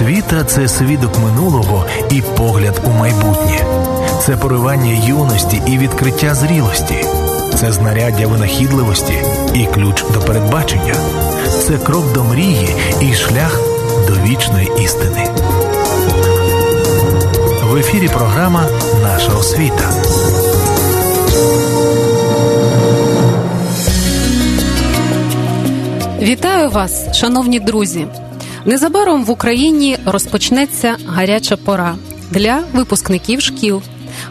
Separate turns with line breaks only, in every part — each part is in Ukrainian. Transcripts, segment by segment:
Освіта це свідок минулого і погляд у майбутнє, це поривання юності і відкриття зрілості, це знаряддя винахідливості і ключ до передбачення, це крок до мрії і шлях до вічної істини. В ефірі програма Наша освіта.
Вітаю вас, шановні друзі. Незабаром в Україні розпочнеться гаряча пора для випускників шкіл,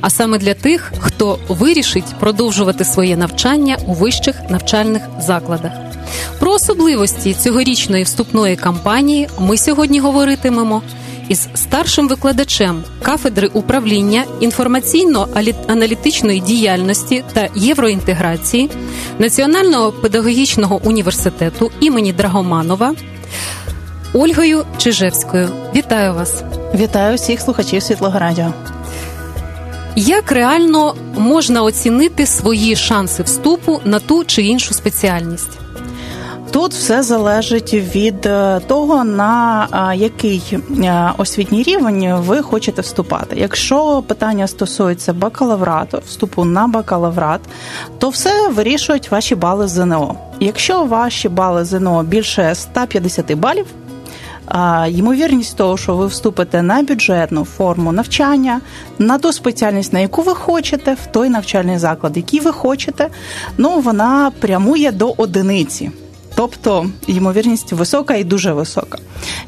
а саме для тих, хто вирішить продовжувати своє навчання у вищих навчальних закладах. Про особливості цьогорічної вступної кампанії ми сьогодні говоритимемо із старшим викладачем кафедри управління інформаційно-аналітичної діяльності та євроінтеграції Національного педагогічного університету імені Драгоманова Ольгою Чижевською. Вітаю вас!
Вітаю всіх слухачів Світлого Радіо.
Як реально можна оцінити свої шанси вступу на ту чи іншу спеціальність?
Тут все залежить від е, того, на який е, освітній рівень ви хочете вступати. Якщо питання стосується бакалаврату, вступу на бакалаврат, то все вирішують ваші бали ЗНО. Якщо ваші бали ЗНО більше 150 балів, ймовірність того, що ви вступите на бюджетну форму навчання, на ту спеціальність, на яку ви хочете, в той навчальний заклад, який ви хочете, ну вона прямує до одиниці. Тобто ймовірність висока і дуже висока.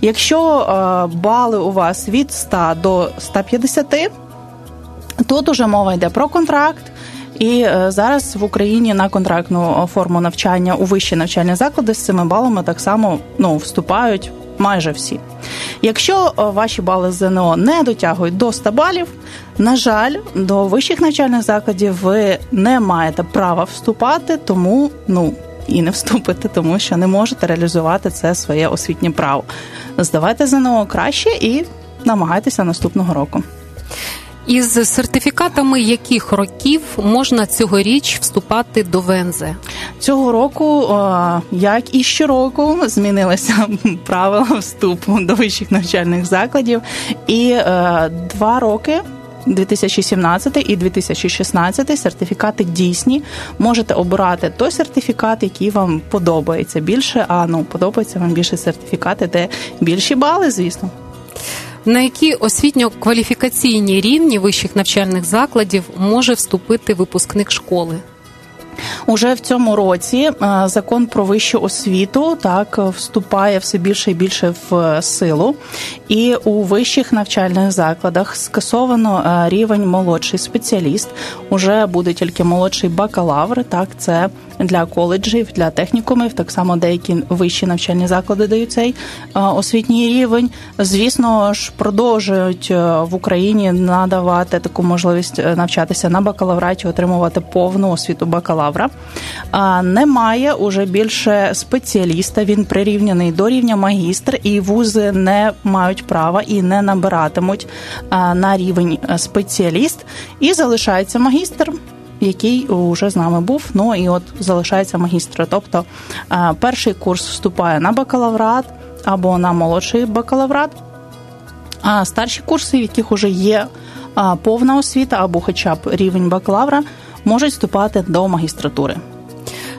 Якщо бали у вас від 100 до 150, тут уже мова йде про контракт. І е, зараз в Україні на контрактну форму навчання у вищі навчальні заклади з цими балами так само ну, вступають майже всі. Якщо е, ваші бали ЗНО не дотягують до 100 балів, на жаль, до вищих навчальних закладів ви не маєте права вступати, тому ну і не вступите, тому що не можете реалізувати це своє освітнє право. Здавайте ЗНО краще і намагайтеся наступного року.
Із сертифікатами яких років можна цьогоріч вступати до Вензе?
Цього року, як і щороку, змінилися правила вступу до вищих навчальних закладів, і е, два роки 2017 і 2016 сертифікати дійсні. Можете обирати той сертифікат, який вам подобається більше. А ну подобається вам більше сертифікати, де більші бали, звісно.
На які освітньо-кваліфікаційні рівні вищих навчальних закладів може вступити випускник школи?
Уже в цьому році е, закон про вищу освіту так вступає все більше і більше в силу, і у вищих навчальних закладах скасовано е, рівень молодший спеціаліст. Уже буде тільки молодший бакалавр. Так, це для коледжів, для технікумів. Так само деякі вищі навчальні заклади дають цей е, освітній рівень. Звісно ж, продовжують в Україні надавати таку можливість навчатися на бакалавраті, отримувати повну освіту бакалавра немає уже більше спеціаліста. Він прирівняний до рівня магістр, і вузи не мають права і не набиратимуть на рівень спеціаліст. І залишається магістр. Який вже з нами був, ну і от залишається магістра. Тобто перший курс вступає на бакалаврат або на молодший бакалаврат, а старші курси, в яких вже є повна освіта або хоча б рівень бакалавра, можуть вступати до магістратури.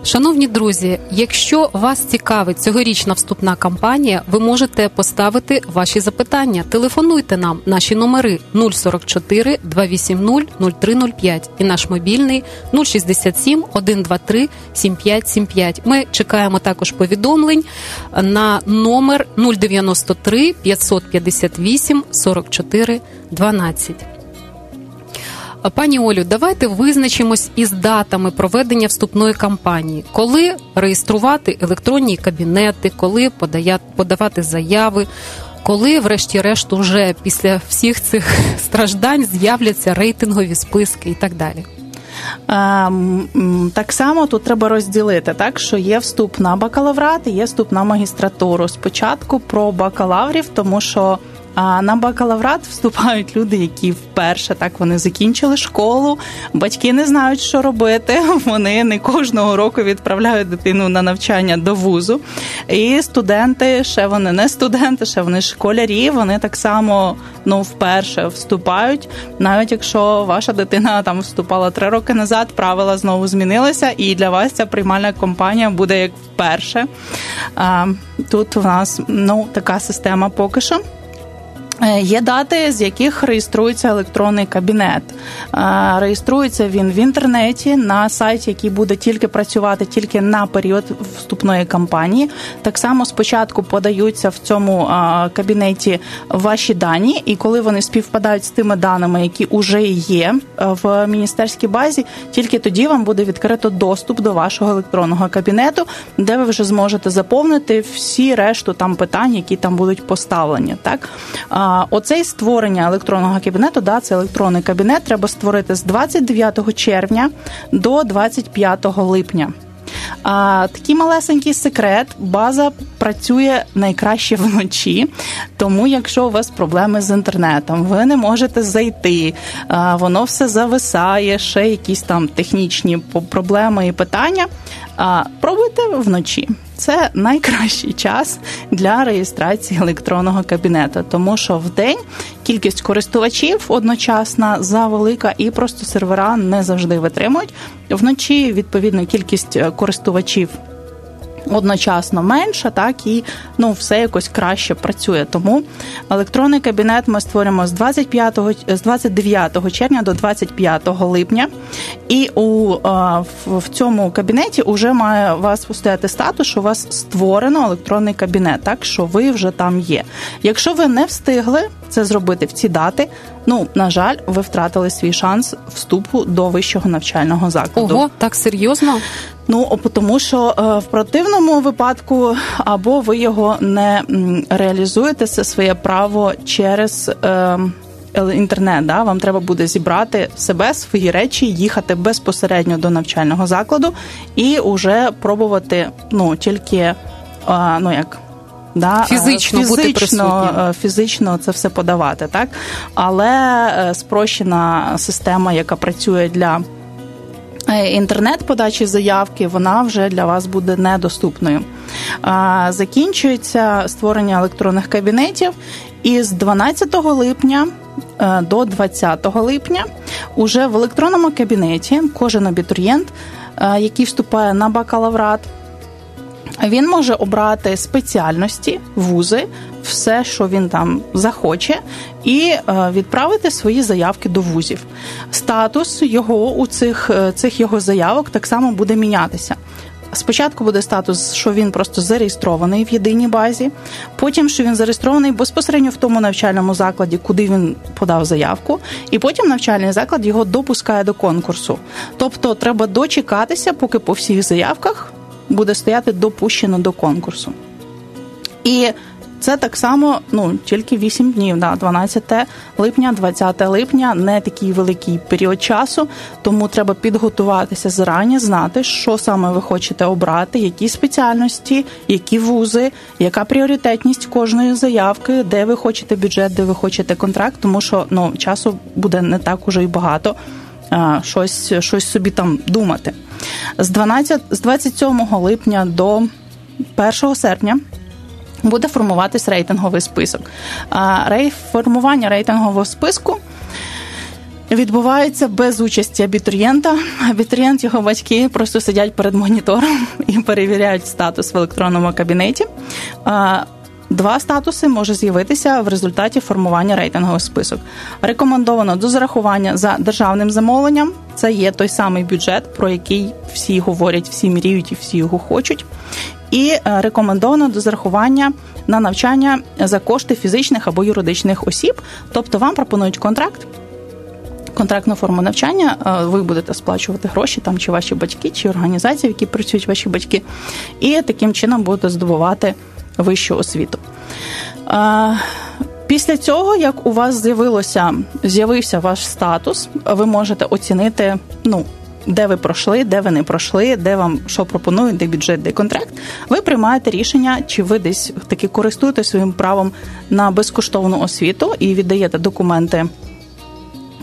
Шановні друзі, якщо вас цікавить цьогорічна вступна кампанія, ви можете поставити ваші запитання. Телефонуйте нам наші номери 044 280 0305 і наш мобільний 067 123 7575. Ми чекаємо також повідомлень на номер 093 558 44 12. Пані Олю, давайте визначимось із датами проведення вступної кампанії, коли реєструвати електронні кабінети, коли подавати заяви, коли, врешті-решт, уже після всіх цих страждань з'являться рейтингові списки і так далі.
Так само тут треба розділити, так що є вступ на бакалаврат і є вступ на магістратуру. Спочатку про бакалаврів, тому що А на бакалаврат вступають люди, які вперше так вони закінчили школу. Батьки не знають, що робити. Вони не кожного року відправляють дитину на навчання до вузу. І студенти, ще вони не студенти, ще вони школярі. Вони так само ну вперше вступають. Навіть якщо ваша дитина там вступала три роки назад, правила знову змінилися, і для вас ця приймальна компанія буде як вперше. Тут у нас ну така система поки що. Е, є дати, з яких реєструється електронний кабінет. Е, реєструється він в інтернеті на сайті, який буде тільки працювати тільки на період вступної кампанії. Так само спочатку подаються в цьому е, кабінеті ваші дані, і коли вони співпадають з тими даними, які вже є в міністерській базі, тільки тоді вам буде відкрито доступ до вашого електронного кабінету, де ви вже зможете заповнити всі решту там питань, які там будуть поставлені. Так оцей створення електронного кабінету, да, це електронний кабінет, треба створити з 29 червня до 25 липня. А, Такий малесенький секрет. База працює найкраще вночі. Тому, якщо у вас проблеми з інтернетом, ви не можете зайти, а, воно все зависає, ще якісь там технічні проблеми і питання. А, Пробуйте вночі це найкращий час для реєстрації електронного кабінету, тому що в день кількість користувачів одночасна завелика і просто сервера не завжди витримують. Вночі відповідно кількість е, користувачів одночасно менша, так і ну все якось краще працює. Тому електронний кабінет ми створюємо з 25, з 29 червня до 25 липня, і у в цьому кабінеті вже має вас постояти статус, що у вас створено електронний кабінет, так що ви вже там є. Якщо ви не встигли це зробити в ці дати, ну на жаль, ви втратили свій шанс вступу до вищого навчального закладу.
Ого, так серйозно.
Ну тому, що е, в противному випадку або ви його не реалізуєте це своє право через. Е, інтернет, да, вам треба буде зібрати себе, свої речі, їхати безпосередньо до навчального закладу і вже пробувати ну тільки е, ну як
да, фізично фізично, бути присутнім.
фізично це все подавати, так але спрощена система, яка працює для Е, інтернет-подачі заявки, вона вже для вас буде недоступною. Закінчується створення електронних кабінетів, і з 12 липня е, до 20 липня уже в електронному кабінеті кожен абітурієнт, е, який вступає на бакалаврат, він може обрати спеціальності, вузи, все, що він там захоче, і е, відправити свої заявки до вузів. Статус його у цих, е, цих його заявок так само буде мінятися. Спочатку буде статус, що він просто зареєстрований в єдиній базі, потім що він зареєстрований безпосередньо в тому навчальному закладі, куди він подав заявку, і потім навчальний заклад його допускає до конкурсу. Тобто треба дочекатися, поки по всіх заявках буде стояти допущено до конкурсу. І це так само ну тільки 8 днів, да, 12 липня, 20 липня, не такий великий період часу, тому треба підготуватися зарані, знати, що саме ви хочете обрати, які спеціальності, які вузи, яка пріоритетність кожної заявки, де ви хочете бюджет, де ви хочете контракт, тому що ну часу буде не так уже й багато. Щось щось собі там думати з 12, з 27 липня до 1 серпня буде формуватись рейтинговий список. Формування рейтингового списку. Відбувається без участі абітурієнта. Абітурієнт, його батьки просто сидять перед монітором і перевіряють статус в електронному кабінеті. Два статуси може з'явитися в результаті формування рейтингового список. Рекомендовано до зарахування за державним замовленням. Це є той самий бюджет, про який всі говорять, всі мріють і всі його хочуть і е, рекомендовано до зарахування на навчання за кошти фізичних або юридичних осіб. Тобто вам пропонують контракт. Контрактну форму навчання, е, ви будете сплачувати гроші там, чи ваші батьки, чи організації, в які працюють ваші батьки, і таким чином будете здобувати вищу освіту. Е, після цього, як у вас з'явилося, з'явився ваш статус, ви можете оцінити ну, де ви пройшли, де ви не пройшли, де вам що пропонують, де бюджет, де контракт, ви приймаєте рішення, чи ви десь таки користуєтесь своїм правом на безкоштовну освіту і віддаєте документи.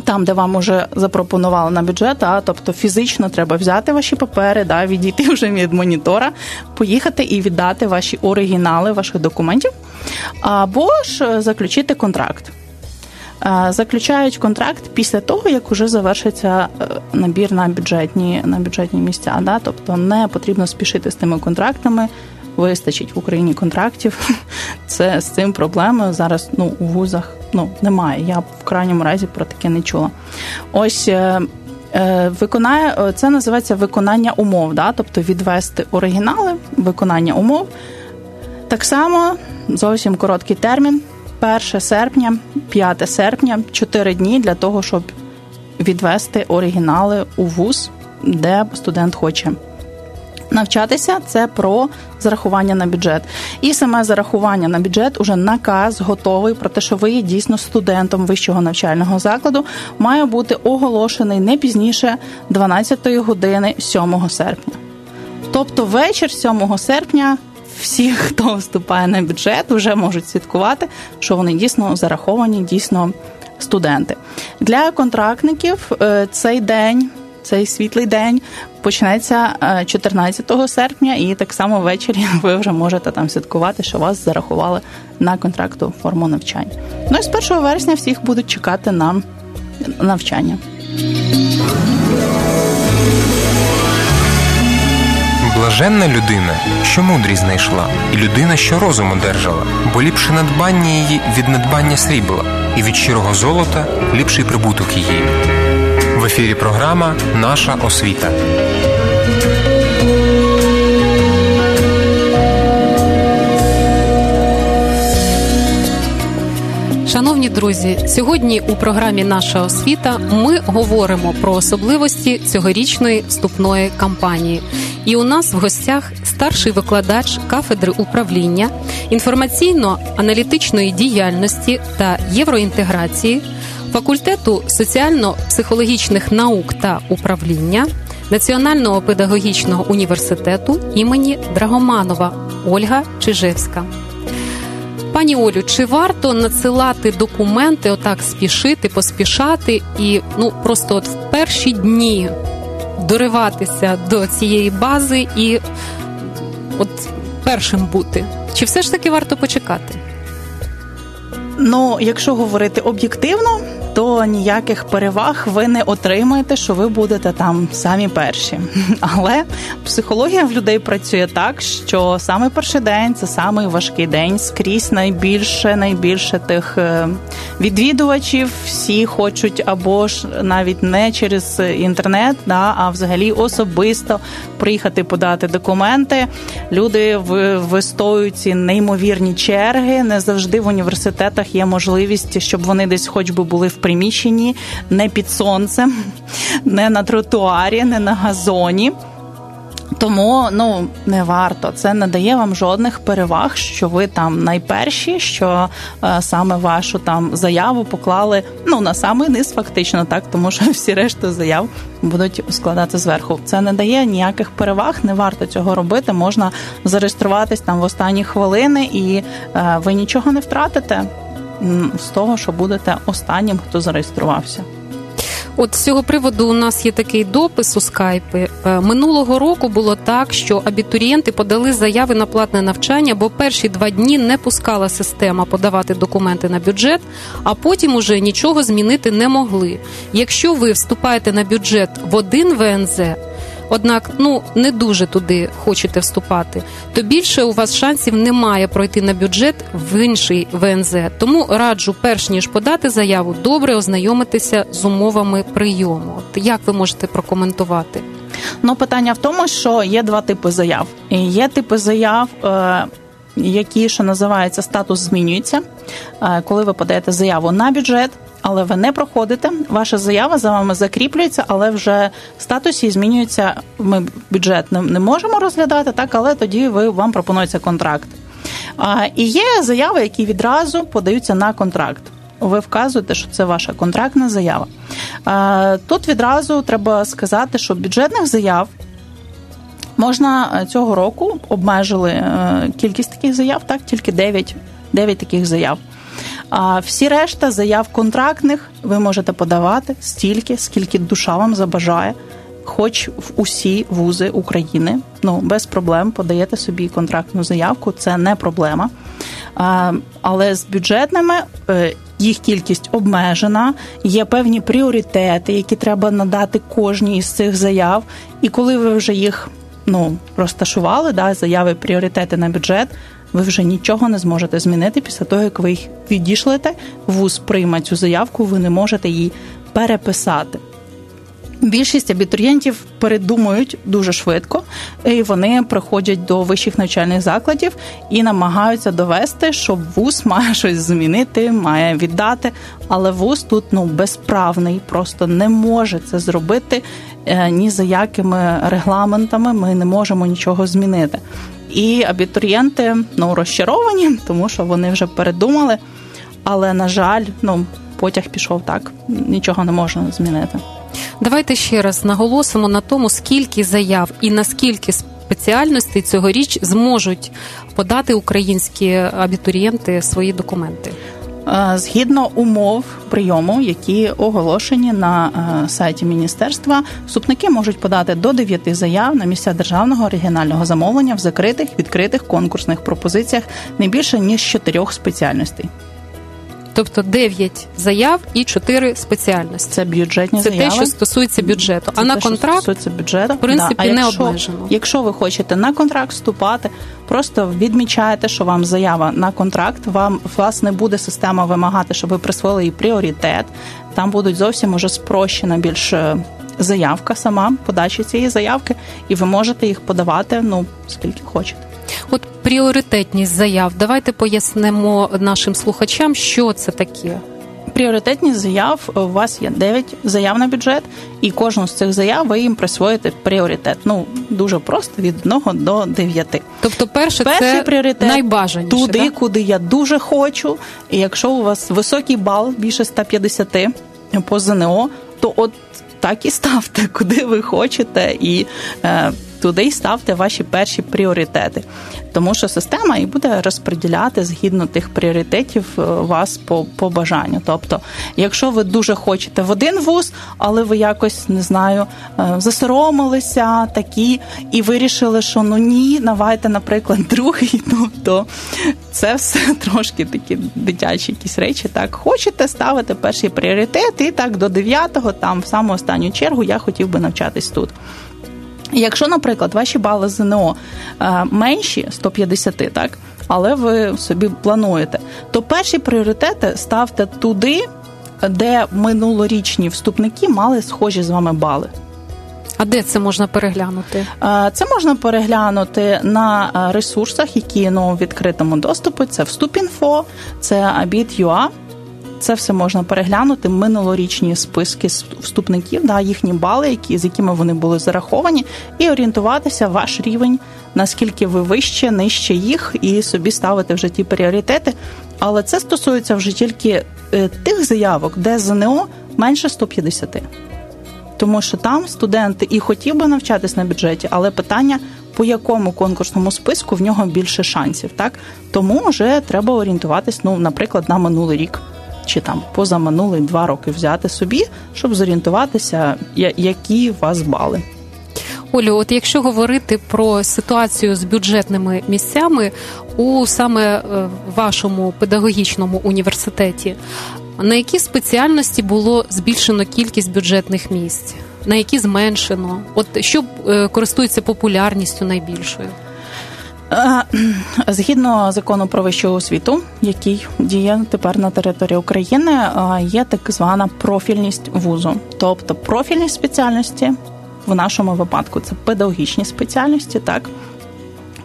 Там, де вам уже запропонували на бюджет, а тобто фізично треба взяти ваші папери, да, відійти вже від монітора, поїхати і віддати ваші оригінали ваших документів, або ж е, заключити контракт. Е, заключають контракт після того, як вже завершиться е, набір на бюджетні на бюджетні місця. Да? Тобто не потрібно спішити з тими контрактами. Вистачить в Україні контрактів. Це з цим проблеми зараз ну, у вузах ну, немає. Я в крайньому разі про таке не чула. Ось е, виконає це називається виконання умов, да? тобто відвести оригінали, виконання умов. Так само зовсім короткий термін. 1 серпня, 5 серпня, 4 дні для того, щоб відвести оригінали у вуз, де студент хоче. Навчатися це про зарахування на бюджет. І саме зарахування на бюджет уже наказ готовий про те, що ви є дійсно студентом вищого навчального закладу, має бути оголошений не пізніше 12 години 7 серпня. Тобто вечір 7 серпня всі, хто вступає на бюджет, вже можуть свідкувати, що вони дійсно зараховані, дійсно студенти. Для контрактників е, цей день. Цей світлий день почнеться 14 е, серпня, і так само ввечері ви вже можете там святкувати, що вас зарахували на контракту форму навчання. Ну і з 1 вересня всіх будуть чекати на навчання.
Блаженна людина, що мудрість знайшла, і людина, що розум одержала, бо ліпше надбання її від надбання срібла, і від щирого золота ліпший прибуток її. В ефірі програма Наша освіта.
Шановні друзі, сьогодні у програмі Наша освіта ми говоримо про особливості цьогорічної вступної кампанії. І у нас в гостях старший викладач кафедри управління інформаційно-аналітичної діяльності та євроінтеграції факультету соціально-психологічних наук та управління Національного педагогічного університету імені Драгоманова Ольга Чижевська. Пані Олю, чи варто надсилати документи, отак спішити, поспішати і ну просто от в перші дні дориватися до цієї бази і от першим бути? Чи все ж таки варто почекати?
Ну, якщо говорити об'єктивно, то ніяких переваг ви не отримаєте, що ви будете там самі перші. Але психологія в людей працює так, що саме перший день це самий важкий день. Скрізь найбільше, найбільше тих е, відвідувачів. Всі хочуть або ж навіть не через інтернет, да, а взагалі особисто приїхати подати документи. Люди вистоюють ці неймовірні черги. Не завжди в університетах є можливість, щоб вони десь, хоч би були в приміщенні, не під сонцем, не на тротуарі, не на газоні. Тому ну не варто. Це не дає вам жодних переваг, що ви там найперші, що е, саме вашу там заяву поклали ну на самий низ, фактично, так тому що всі решти заяв будуть складати зверху. Це не дає ніяких переваг, не варто цього робити. Можна зареєструватись там в останні хвилини, і е, ви нічого не втратите з того, що будете останнім, хто зареєструвався.
От з цього приводу у нас є такий допис у скайпі. Е, минулого року було так, що абітурієнти подали заяви на платне навчання, бо перші два дні не пускала система подавати документи на бюджет, а потім уже нічого змінити не могли. Якщо ви вступаєте на бюджет в один ВНЗ, однак ну не дуже туди хочете вступати, то більше у вас шансів немає пройти на бюджет в інший ВНЗ. Тому раджу, перш ніж подати заяву, добре ознайомитися з умовами прийому. От Як ви можете прокоментувати?
Ну, питання в тому, що є два типи заяв. Є типи заяв. Е, які що називається статус змінюється, е, коли ви подаєте заяву на бюджет, але ви не проходите. Ваша заява за вами закріплюється, але вже в статусі змінюється. Ми бюджет не, не можемо розглядати, так але тоді ви вам пропонується контракт. А, І є заяви, які відразу подаються на контракт. ви вказуєте, що це ваша контрактна заява. Тут відразу треба сказати, що бюджетних заяв. Можна цього року обмежили кількість таких заяв, так тільки 9, 9 таких заяв. А всі решта заяв контрактних ви можете подавати стільки, скільки душа вам забажає хоч в усі вузи України. Ну без проблем подаєте собі контрактну заявку, це не проблема. Але з бюджетними е, їх кількість обмежена, є певні пріоритети, які треба надати кожній із цих заяв. І коли ви вже їх ну розташували, да, заяви пріоритети на бюджет. Ви вже нічого не зможете змінити після того, як ви їх відійшлете, вуз прийме цю заявку, ви не можете її переписати. Більшість абітурієнтів передумують дуже швидко, і вони приходять до вищих навчальних закладів і намагаються довести, що вуз має щось змінити, має віддати. Але вуз тут ну безправний, просто не може це зробити е, ні за якими регламентами. Ми не можемо нічого змінити. І абітурієнти ну розчаровані, тому що вони вже передумали. Але на жаль, ну потяг пішов так, нічого не можна змінити.
Давайте ще раз наголосимо на тому, скільки заяв і наскільки спеціальностей цьогоріч зможуть подати українські абітурієнти свої документи.
Е, згідно умов прийому, які оголошені на е, сайті міністерства, вступники можуть подати до 9 заяв на місця державного регіонального замовлення в закритих відкритих конкурсних пропозиціях не більше ніж чотирьох спеціальностей.
Тобто 9 заяв і 4 спеціальності.
Це бюджетні
Це
заяви.
те, що стосується бюджету.
Це
а
те,
на контракт
стосується бюджету,
в принципі
да. а
не
якщо,
обмежено.
Якщо ви хочете на контракт вступати, просто відмічаєте, що вам заява на контракт. Вам вас не буде система вимагати, щоб ви присвоїли їй пріоритет. Там будуть зовсім уже спрощена більш е, заявка сама подачі цієї заявки, і ви можете їх подавати ну скільки хочете.
От пріоритетність заяв. Давайте пояснимо нашим слухачам, що це таке.
Пріоритетність заяв у вас є 9 заяв на бюджет, і кожну з цих заяв ви їм присвоїте пріоритет. Ну дуже просто від 1 до 9.
Тобто, перше
Перший
це
пріоритет
найбажаніше,
туди,
так?
куди я дуже хочу. І якщо у вас високий бал більше 150 по ЗНО, то от так і ставте, куди ви хочете, і е, туди й ставте ваші перші пріоритети. Тому що система і буде розподіляти згідно тих пріоритетів е, вас по по бажанню. Тобто, якщо ви дуже хочете в один вуз, але ви якось не знаю, е, засоромилися такі і вирішили, що ну ні, давайте, наприклад, другий, ну то це все трошки такі дитячі якісь речі. Так, хочете ставити перший пріоритет, і так до дев'ятого, там в саму останню чергу я хотів би навчатись тут. Якщо, наприклад, ваші бали ЗНО е, менші 150, так, але ви собі плануєте, то перші пріоритети ставте туди, де минулорічні вступники мали схожі з вами бали.
А де це можна переглянути?
Е, це можна переглянути на е, ресурсах, які ну, в відкритому доступі. Це Вступінфо, це Abit.ua. Це все можна переглянути. Минулорічні списки вступників, да, їхні бали, які з якими вони були зараховані, і орієнтуватися ваш рівень, наскільки ви вище, нижче їх, і собі ставити вже ті пріоритети. Але це стосується вже тільки е, тих заявок, де ЗНО менше 150. Тому що там студент і хотів би навчатись на бюджеті, але питання по якому конкурсному списку в нього більше шансів, так тому вже треба орієнтуватись, ну, наприклад, на минулий рік чи там позаминулий два роки взяти собі, щоб зорієнтуватися, які вас бали.
Олю, от якщо говорити про ситуацію з бюджетними місцями у саме е, вашому педагогічному університеті, на які спеціальності було збільшено кількість бюджетних місць, на які зменшено? От що е, користується популярністю найбільшою?
Е, згідно закону про вищу освіту, який діє тепер на території України, е, є так звана профільність вузу, тобто профільні спеціальності в нашому випадку це педагогічні спеціальності. Так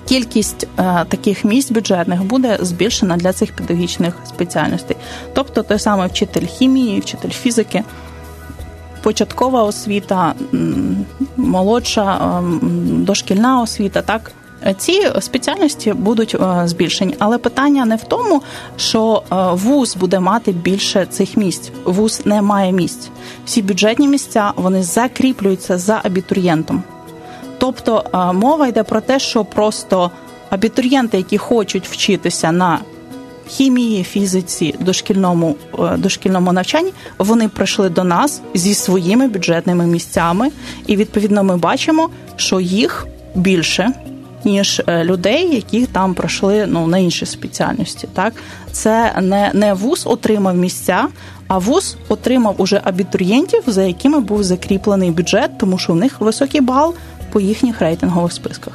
кількість е, таких місць бюджетних буде збільшена для цих педагогічних спеціальностей, тобто той самий вчитель хімії, вчитель фізики. Початкова освіта, молодша дошкільна освіта, так ці спеціальності будуть збільшені. Але питання не в тому, що вуз буде мати більше цих місць. Вуз не має місць. Всі бюджетні місця вони закріплюються за абітурієнтом. Тобто мова йде про те, що просто абітурієнти, які хочуть вчитися на хімії, фізиці, дошкільному е, дошкільному навчанні, вони прийшли до нас зі своїми бюджетними місцями, і відповідно ми бачимо, що їх більше. Ніж е, людей, які там пройшли ну на інші спеціальності, так це не не вуз отримав місця, а вуз отримав уже абітурієнтів, за якими був закріплений бюджет, тому що у них високий бал по їхніх рейтингових списках.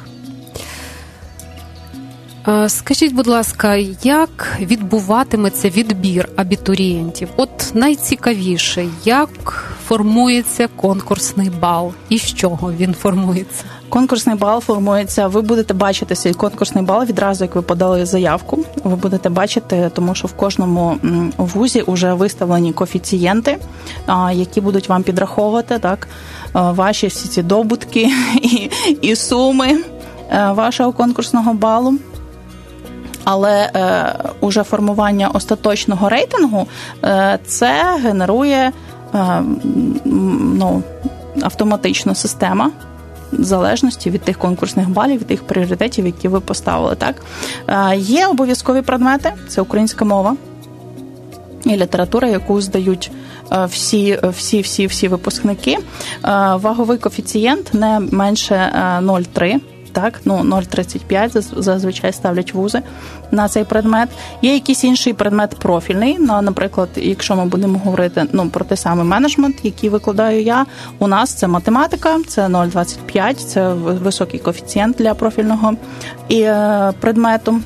Е, скажіть, будь ласка, як відбуватиметься відбір абітурієнтів? От найцікавіше, як формується конкурсний бал і з чого він формується?
Конкурсний бал формується. Ви будете бачити свій конкурсний бал відразу, як ви подали заявку. Ви будете бачити, тому що в кожному вузі вже виставлені коефіцієнти, які будуть вам підраховувати так ваші всі ці добутки і, і суми е, вашого конкурсного балу але е, уже формування остаточного рейтингу е, це генерує е, ну, автоматично система. В залежності від тих конкурсних балів, від тих пріоритетів, які ви поставили. Так е, Є обов'язкові предмети, це українська мова і література, яку здають е, всі всі, всі, всі випускники. Е, ваговий коефіцієнт не менше 0,3 так, ну 0,35 зазвичай ставлять вузи на цей предмет. Є якийсь інший предмет профільний. Ну, наприклад, якщо ми будемо говорити ну про те саме менеджмент, який викладаю я, у нас це математика, це 0,25, це високий коефіцієнт для профільного і е, предмету.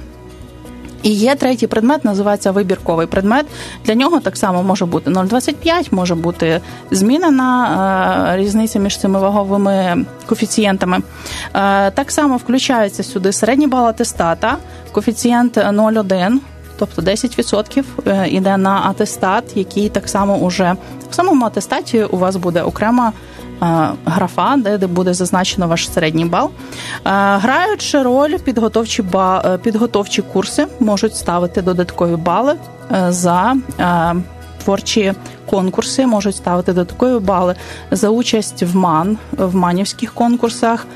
І є третій предмет, називається вибірковий предмет. Для нього так само може бути 0,25, може бути змінена е, різниця між цими ваговими коефіцієнтами. Е, так само включається сюди середній бал атестата, коефіцієнт 0,1. Тобто 10% йде е, на атестат, який так само уже в самому атестаті у вас буде окрема графа, де де буде зазначено ваш середній бал. Граючи роль, підготовчі ба, е, підготовчі курси можуть ставити додаткові бали е, за е, творчі конкурси, можуть ставити додаткові бали за участь в МАН, в манівських конкурсах.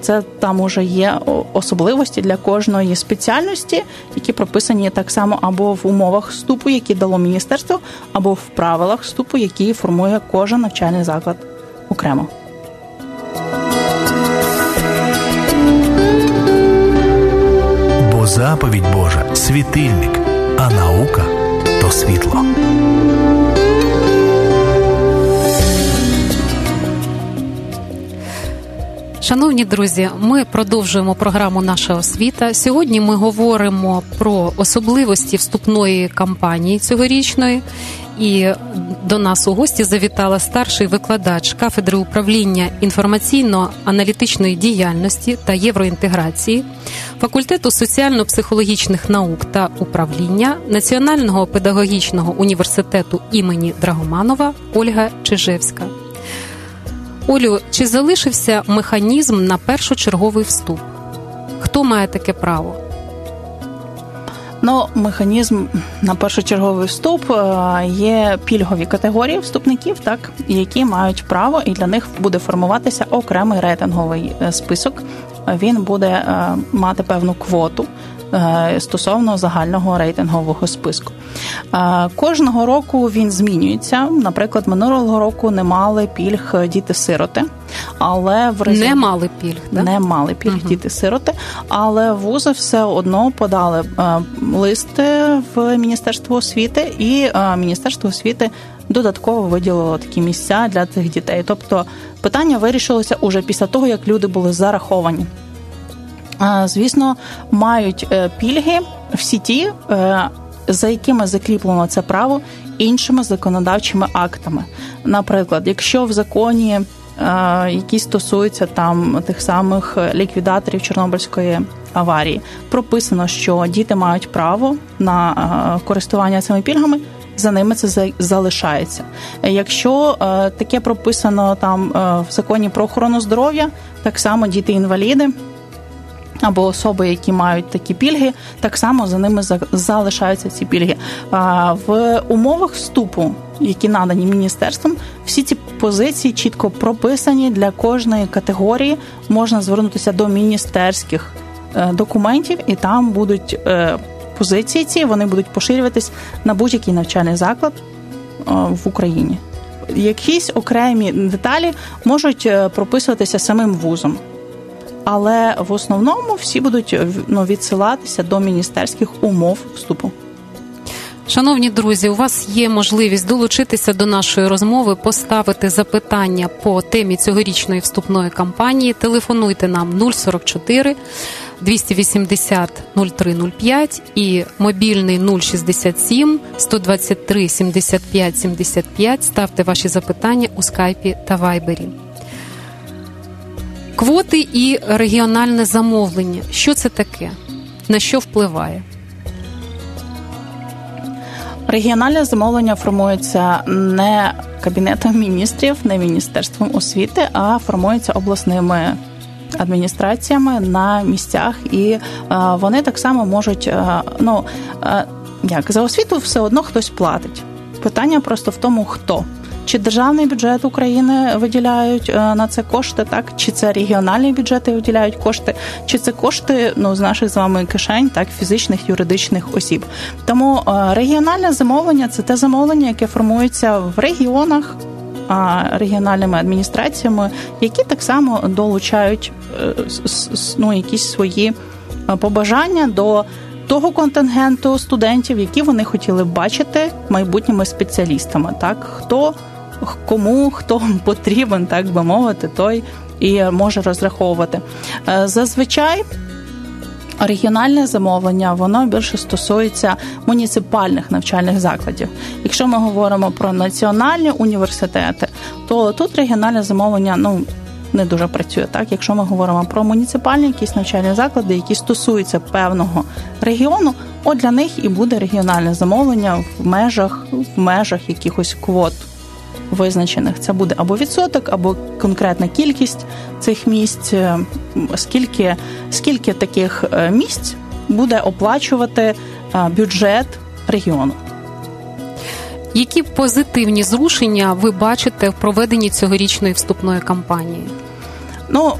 Це там уже є особливості для кожної спеціальності, які прописані так само або в умовах вступу, які дало міністерство, або в правилах вступу, які формує кожен навчальний заклад окремо.
Бо заповідь Божа світильник, а наука то світло.
Шановні друзі, ми продовжуємо програму Наша освіта. Сьогодні ми говоримо про особливості вступної кампанії цьогорічної. І до нас у гості завітала старший викладач кафедри управління інформаційно-аналітичної діяльності та євроінтеграції, факультету соціально-психологічних наук та управління Національного педагогічного університету імені Драгоманова Ольга Чижевська. Олю, чи залишився механізм на першочерговий вступ? Хто має таке право?
Ну, механізм на першочерговий вступ е, є пільгові категорії вступників, так які мають право, і для них буде формуватися окремий рейтинговий е, список. Він буде е, мати певну квоту. Стосовно загального рейтингового списку кожного року він змінюється. Наприклад, минулого року не мали пільг діти-сироти, але в
результаті... не мали пільг
да? не мали пільг угу. діти-сироти, але вузи все одно подали листи в міністерство освіти, і міністерство освіти додатково виділило такі місця для цих дітей. Тобто питання вирішилося уже після того, як люди були зараховані. Звісно, мають е, пільги всі ті, е, за якими закріплено це право іншими законодавчими актами. Наприклад, якщо в законі які стосуються там тих самих ліквідаторів Чорнобильської аварії, прописано, що діти мають право на користування цими пільгами. За ними це залишається. Якщо е, таке прописано там е, в законі про охорону здоров'я, так само діти-інваліди або особи, які мають такі пільги, так само за ними залишаються ці пільги. В умовах вступу, які надані міністерством, всі ці позиції чітко прописані для кожної категорії. Можна звернутися до міністерських е, документів, і там будуть е, позиції ці вони будуть поширюватись на будь-який навчальний заклад е, в Україні. Якісь окремі деталі можуть прописуватися самим вузом але в основному всі будуть ну, відсилатися до міністерських умов вступу.
Шановні друзі, у вас є можливість долучитися до нашої розмови, поставити запитання по темі цьогорічної вступної кампанії. Телефонуйте нам 044 280 0305 і мобільний 067 123 75 75. Ставте ваші запитання у скайпі та вайбері. Квоти і регіональне замовлення. Що це таке? На що впливає?
Регіональне замовлення формується не кабінетом міністрів, не міністерством освіти, а формується обласними адміністраціями на місцях, і е, вони так само можуть е, ну е, як за освіту все одно хтось платить. Питання просто в тому, хто. Чи державний бюджет України виділяють е, на це кошти, так чи це регіональні бюджети виділяють кошти, чи це кошти ну з наших з вами кишень, так фізичних юридичних осіб. Тому е, регіональне замовлення це те замовлення, яке формується в регіонах. Регіональними адміністраціями, які так само долучають е, ну, якісь свої побажання до того контингенту студентів, які вони хотіли бачити майбутніми спеціалістами. Так хто кому хто потрібен, так би мовити, той і може розраховувати. Е, зазвичай. Регіональне замовлення воно більше стосується муніципальних навчальних закладів. Якщо ми говоримо про національні університети, то тут регіональне замовлення ну не дуже працює. Так, якщо ми говоримо про муніципальні якісь навчальні заклади, які стосуються певного регіону, от для них і буде регіональне замовлення в межах в межах якихось квот визначених. Це буде або відсоток, або конкретна кількість цих місць, е, скільки, скільки таких е, місць буде оплачувати е, бюджет регіону.
Які позитивні зрушення ви бачите в проведенні цьогорічної вступної кампанії?
Ну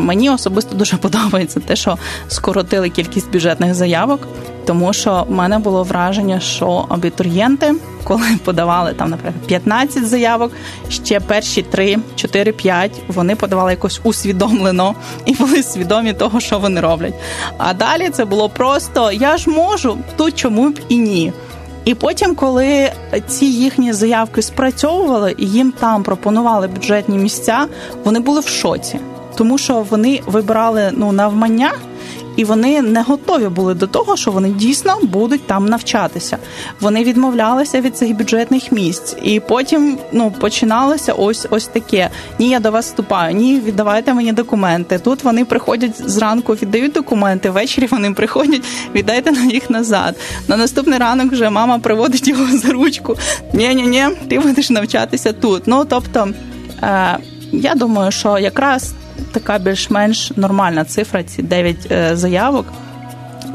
мені особисто дуже подобається те, що скоротили кількість бюджетних заявок, тому що в мене було враження, що абітурієнти, коли подавали там, наприклад, 15 заявок, ще перші 3, 4, 5 вони подавали якось усвідомлено і були свідомі того, що вони роблять. А далі це було просто я ж можу, тут чому б і ні. І потім, коли ці їхні заявки спрацьовували і їм там пропонували бюджетні місця, вони були в шоці тому що вони вибирали ну навмання. І вони не готові були до того, що вони дійсно будуть там навчатися. Вони відмовлялися від цих бюджетних місць, і потім ну починалося ось ось таке: ні, я до вас вступаю, ні, віддавайте мені документи. Тут вони приходять зранку, віддають документи. Ввечері вони приходять, віддайте на їх назад. На наступний ранок вже мама приводить його за ручку. Ні, ні, ні, ти будеш навчатися тут. Ну тобто, е, я думаю, що якраз така більш-менш нормальна цифра. Ці 9 е, заявок.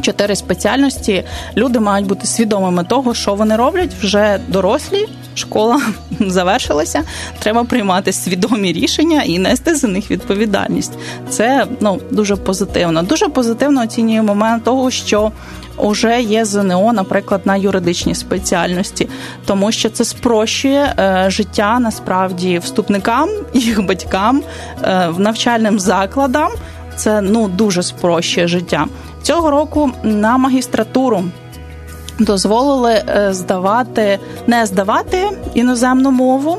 Чотири спеціальності люди мають бути свідомими того, що вони роблять вже дорослі. Школа завершилася. Треба приймати свідомі рішення і нести за них відповідальність. Це ну дуже позитивно. Дуже позитивно оцінює момент того, що вже є ЗНО, наприклад, на юридичній спеціальності, тому що це спрощує е, життя насправді вступникам, їх батькам, е, навчальним закладам. Це ну дуже спрощує життя цього року на магістратуру. Дозволили е, здавати, не здавати іноземну мову,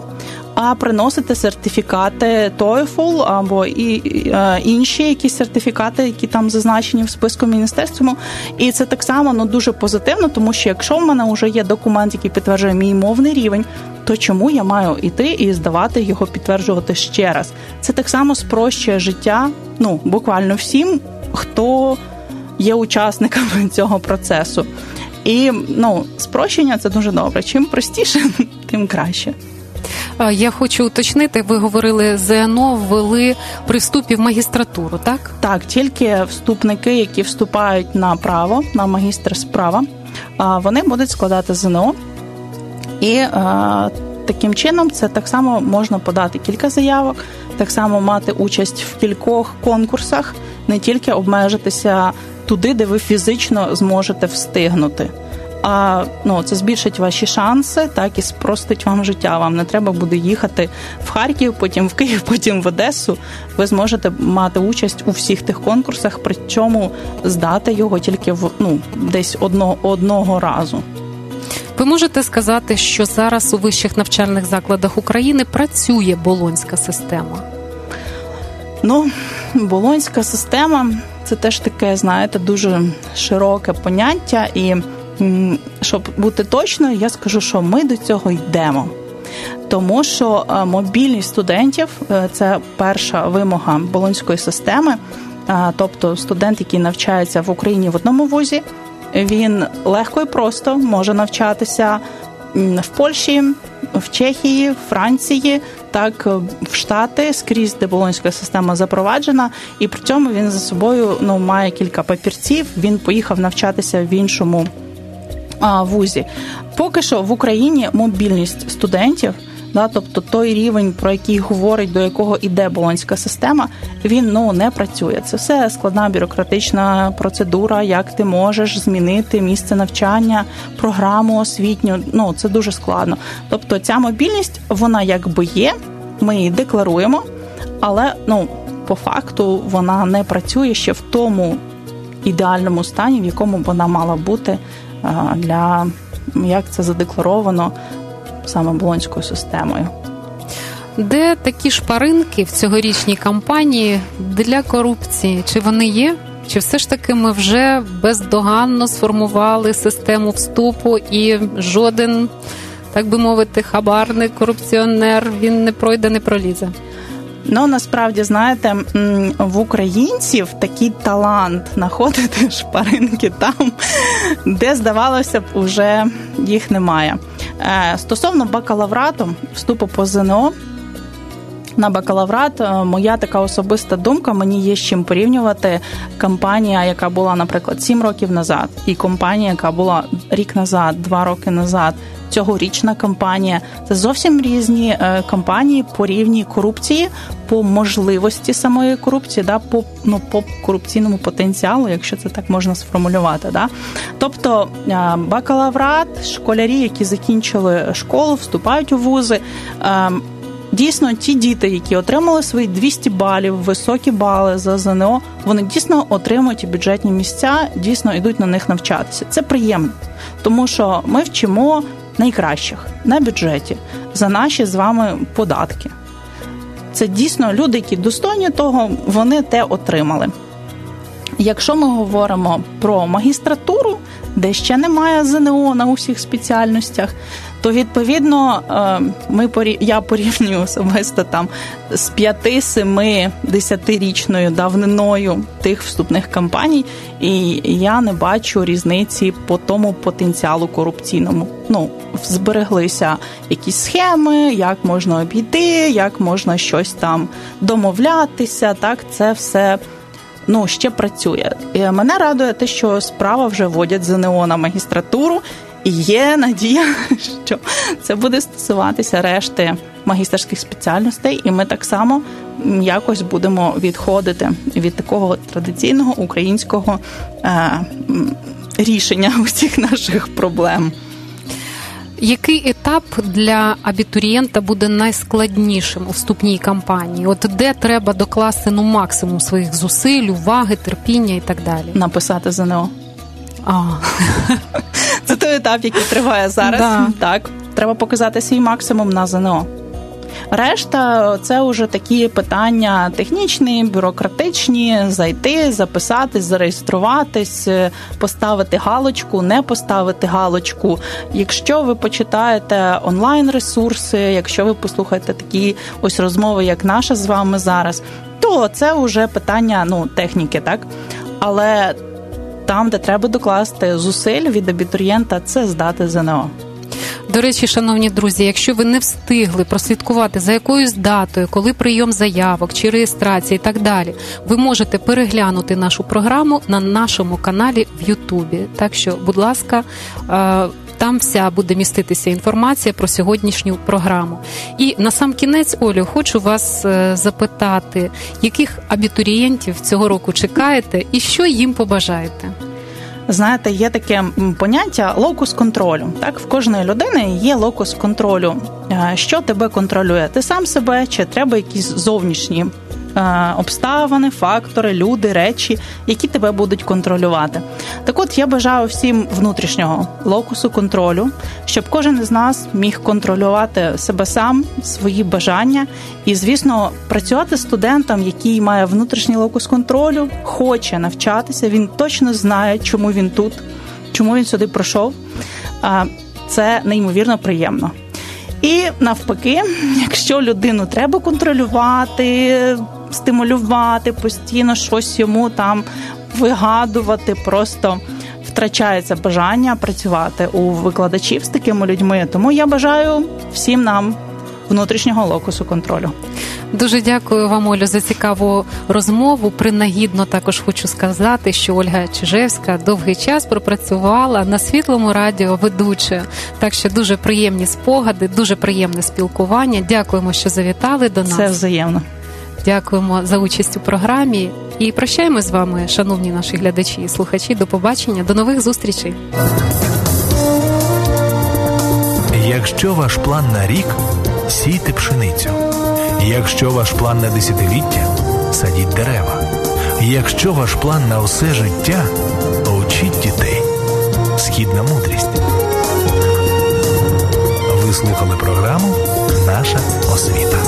а приносити сертифікати TOEFL або і е, інші якісь сертифікати, які там зазначені в списку міністерства. І це так само ну дуже позитивно, тому що якщо в мене вже є документ, який підтверджує мій мовний рівень, то чому я маю іти і здавати його, підтверджувати ще раз? Це так само спрощує життя, ну буквально всім, хто є учасниками цього процесу. І ну, спрощення це дуже добре. Чим простіше, тим краще.
Я хочу уточнити, ви говорили ЗНО ввели при вступі в магістратуру, так?
Так, тільки вступники, які вступають на право, на магістр справа, вони будуть складати ЗНО. І таким чином це так само можна подати кілька заявок, так само мати участь в кількох конкурсах, не тільки обмежитися туди, де ви фізично зможете встигнути. А ну це збільшить ваші шанси, так і спростить вам життя. Вам не треба буде їхати в Харків, потім в Київ, потім в Одесу. Ви зможете мати участь у всіх тих конкурсах, причому здати його тільки в ну десь одного одного разу.
Ви можете сказати, що зараз у вищих навчальних закладах України працює болонська система?
Ну, болонська система це теж таке, знаєте, дуже широке поняття, і щоб бути точною, я скажу, що ми до цього йдемо. Тому що е, мобільність студентів е, це перша вимога болонської системи, тобто студент, який навчається в Україні в одному вузі, він легко і просто може навчатися в Польщі, в Чехії, в Франції, так в Штати скрізь, де болонська система запроваджена, і при цьому він за собою ну має кілька папірців. Він поїхав навчатися в іншому вузі. Поки що в Україні мобільність студентів. Да, тобто той рівень, про який говорить, до якого іде болонська система, він ну не працює. Це все складна бюрократична процедура, як ти можеш змінити місце навчання, програму освітню. Ну це дуже складно. Тобто, ця мобільність, вона якби є, ми її декларуємо, але ну по факту вона не працює ще в тому ідеальному стані, в якому вона мала бути для як це задекларовано саме болонською системою.
Де такі шпаринки в цьогорічній кампанії для корупції? Чи вони є? Чи все ж таки ми вже бездоганно сформували систему вступу і жоден, так би мовити, хабарник, корупціонер він не пройде, не пролізе?
Ну насправді знаєте, в українців такий талант знаходити шпаринки там, де здавалося б, уже їх немає. Е, стосовно бакалаврату, вступу по ЗНО. На бакалаврат е, моя така особиста думка. Мені є з чим порівнювати компанія, яка була, наприклад, 7 років назад, і компанія, яка була рік назад, два роки назад, цьогорічна кампанія. Це зовсім різні е, кампанії по рівні корупції, по можливості самої корупції, да, по ну по корупційному потенціалу, якщо це так можна сформулювати. Да. Тобто е, бакалаврат, школярі, які закінчили школу, вступають у вузи. Е, дійсно, ті діти, які отримали свої 200 балів, високі бали за ЗНО, вони дійсно отримують бюджетні місця, дійсно йдуть на них навчатися. Це приємно, тому що ми вчимо найкращих на бюджеті за наші з вами податки. Це дійсно люди, які достойні того, вони те отримали. Якщо ми говоримо про магістратуру, де ще немає ЗНО на усіх спеціальностях, то відповідно е, ми я порівнюю особисто там з 5-7 10-річною давниною тих вступних кампаній, і я не бачу різниці по тому потенціалу корупційному. Ну збереглися якісь схеми, як можна обійти, як можна щось там домовлятися. Так, це все. Ну, ще працює. І Мене радує те, що справа вже вводять ЗНО на магістратуру, і є надія, що це буде стосуватися решти магістерських спеціальностей, і ми так само якось будемо відходити від такого традиційного українського е, рішення усіх наших проблем.
Який етап для абітурієнта буде найскладнішим у вступній кампанії? От де треба докласти ну максимум своїх зусиль, уваги, терпіння і так далі?
Написати ЗНО.
А.
Це той етап, який триває зараз. Да. Так, треба показати свій максимум на ЗНО. Решта це вже такі питання технічні, бюрократичні: зайти, записатись, зареєструватись, поставити галочку, не поставити галочку. Якщо ви почитаєте онлайн ресурси, якщо ви послухаєте такі ось розмови, як наша з вами зараз, то це вже питання ну техніки, так але там, де треба докласти зусиль від абітурієнта, це здати ЗНО.
До речі, шановні друзі, якщо ви не встигли прослідкувати за якоюсь датою, коли прийом заявок чи реєстрації і так далі, ви можете переглянути нашу програму на нашому каналі в Ютубі. Так що, будь ласка. Там вся буде міститися інформація про сьогоднішню програму. І на сам кінець, Олю, хочу вас е, запитати, яких абітурієнтів цього року чекаєте і що їм побажаєте?
Знаєте, є таке поняття локус контролю. Так, в кожної людини є локус контролю. Е, що тебе контролює? Ти сам себе чи треба якісь зовнішні обставини, фактори, люди, речі, які тебе будуть контролювати. Так, от я бажаю всім внутрішнього локусу контролю, щоб кожен із нас міг контролювати себе сам, свої бажання, і, звісно, працювати студентом, який має внутрішній локус контролю, хоче навчатися. Він точно знає, чому він тут, чому він сюди пройшов. Це неймовірно приємно. І навпаки, якщо людину треба контролювати, стимулювати, постійно щось йому там вигадувати, просто втрачається бажання працювати у викладачів з такими людьми. Тому я бажаю всім нам внутрішнього локусу контролю.
Дуже дякую вам, Олю, за цікаву розмову. Принагідно також хочу сказати, що Ольга Чижевська довгий час пропрацювала на світлому радіо ведуче. Так що дуже приємні спогади, дуже приємне спілкування. Дякуємо, що завітали до нас.
Це взаємно.
Дякуємо за участь у програмі і прощаємо з вами, шановні наші глядачі і слухачі. До побачення, до нових зустрічей.
Якщо ваш план на рік сійте пшеницю. Якщо ваш план на десятиліття садіть дерева. Якщо ваш план на усе життя учіть дітей. Східна мудрість. Ви слухали програму Наша освіта.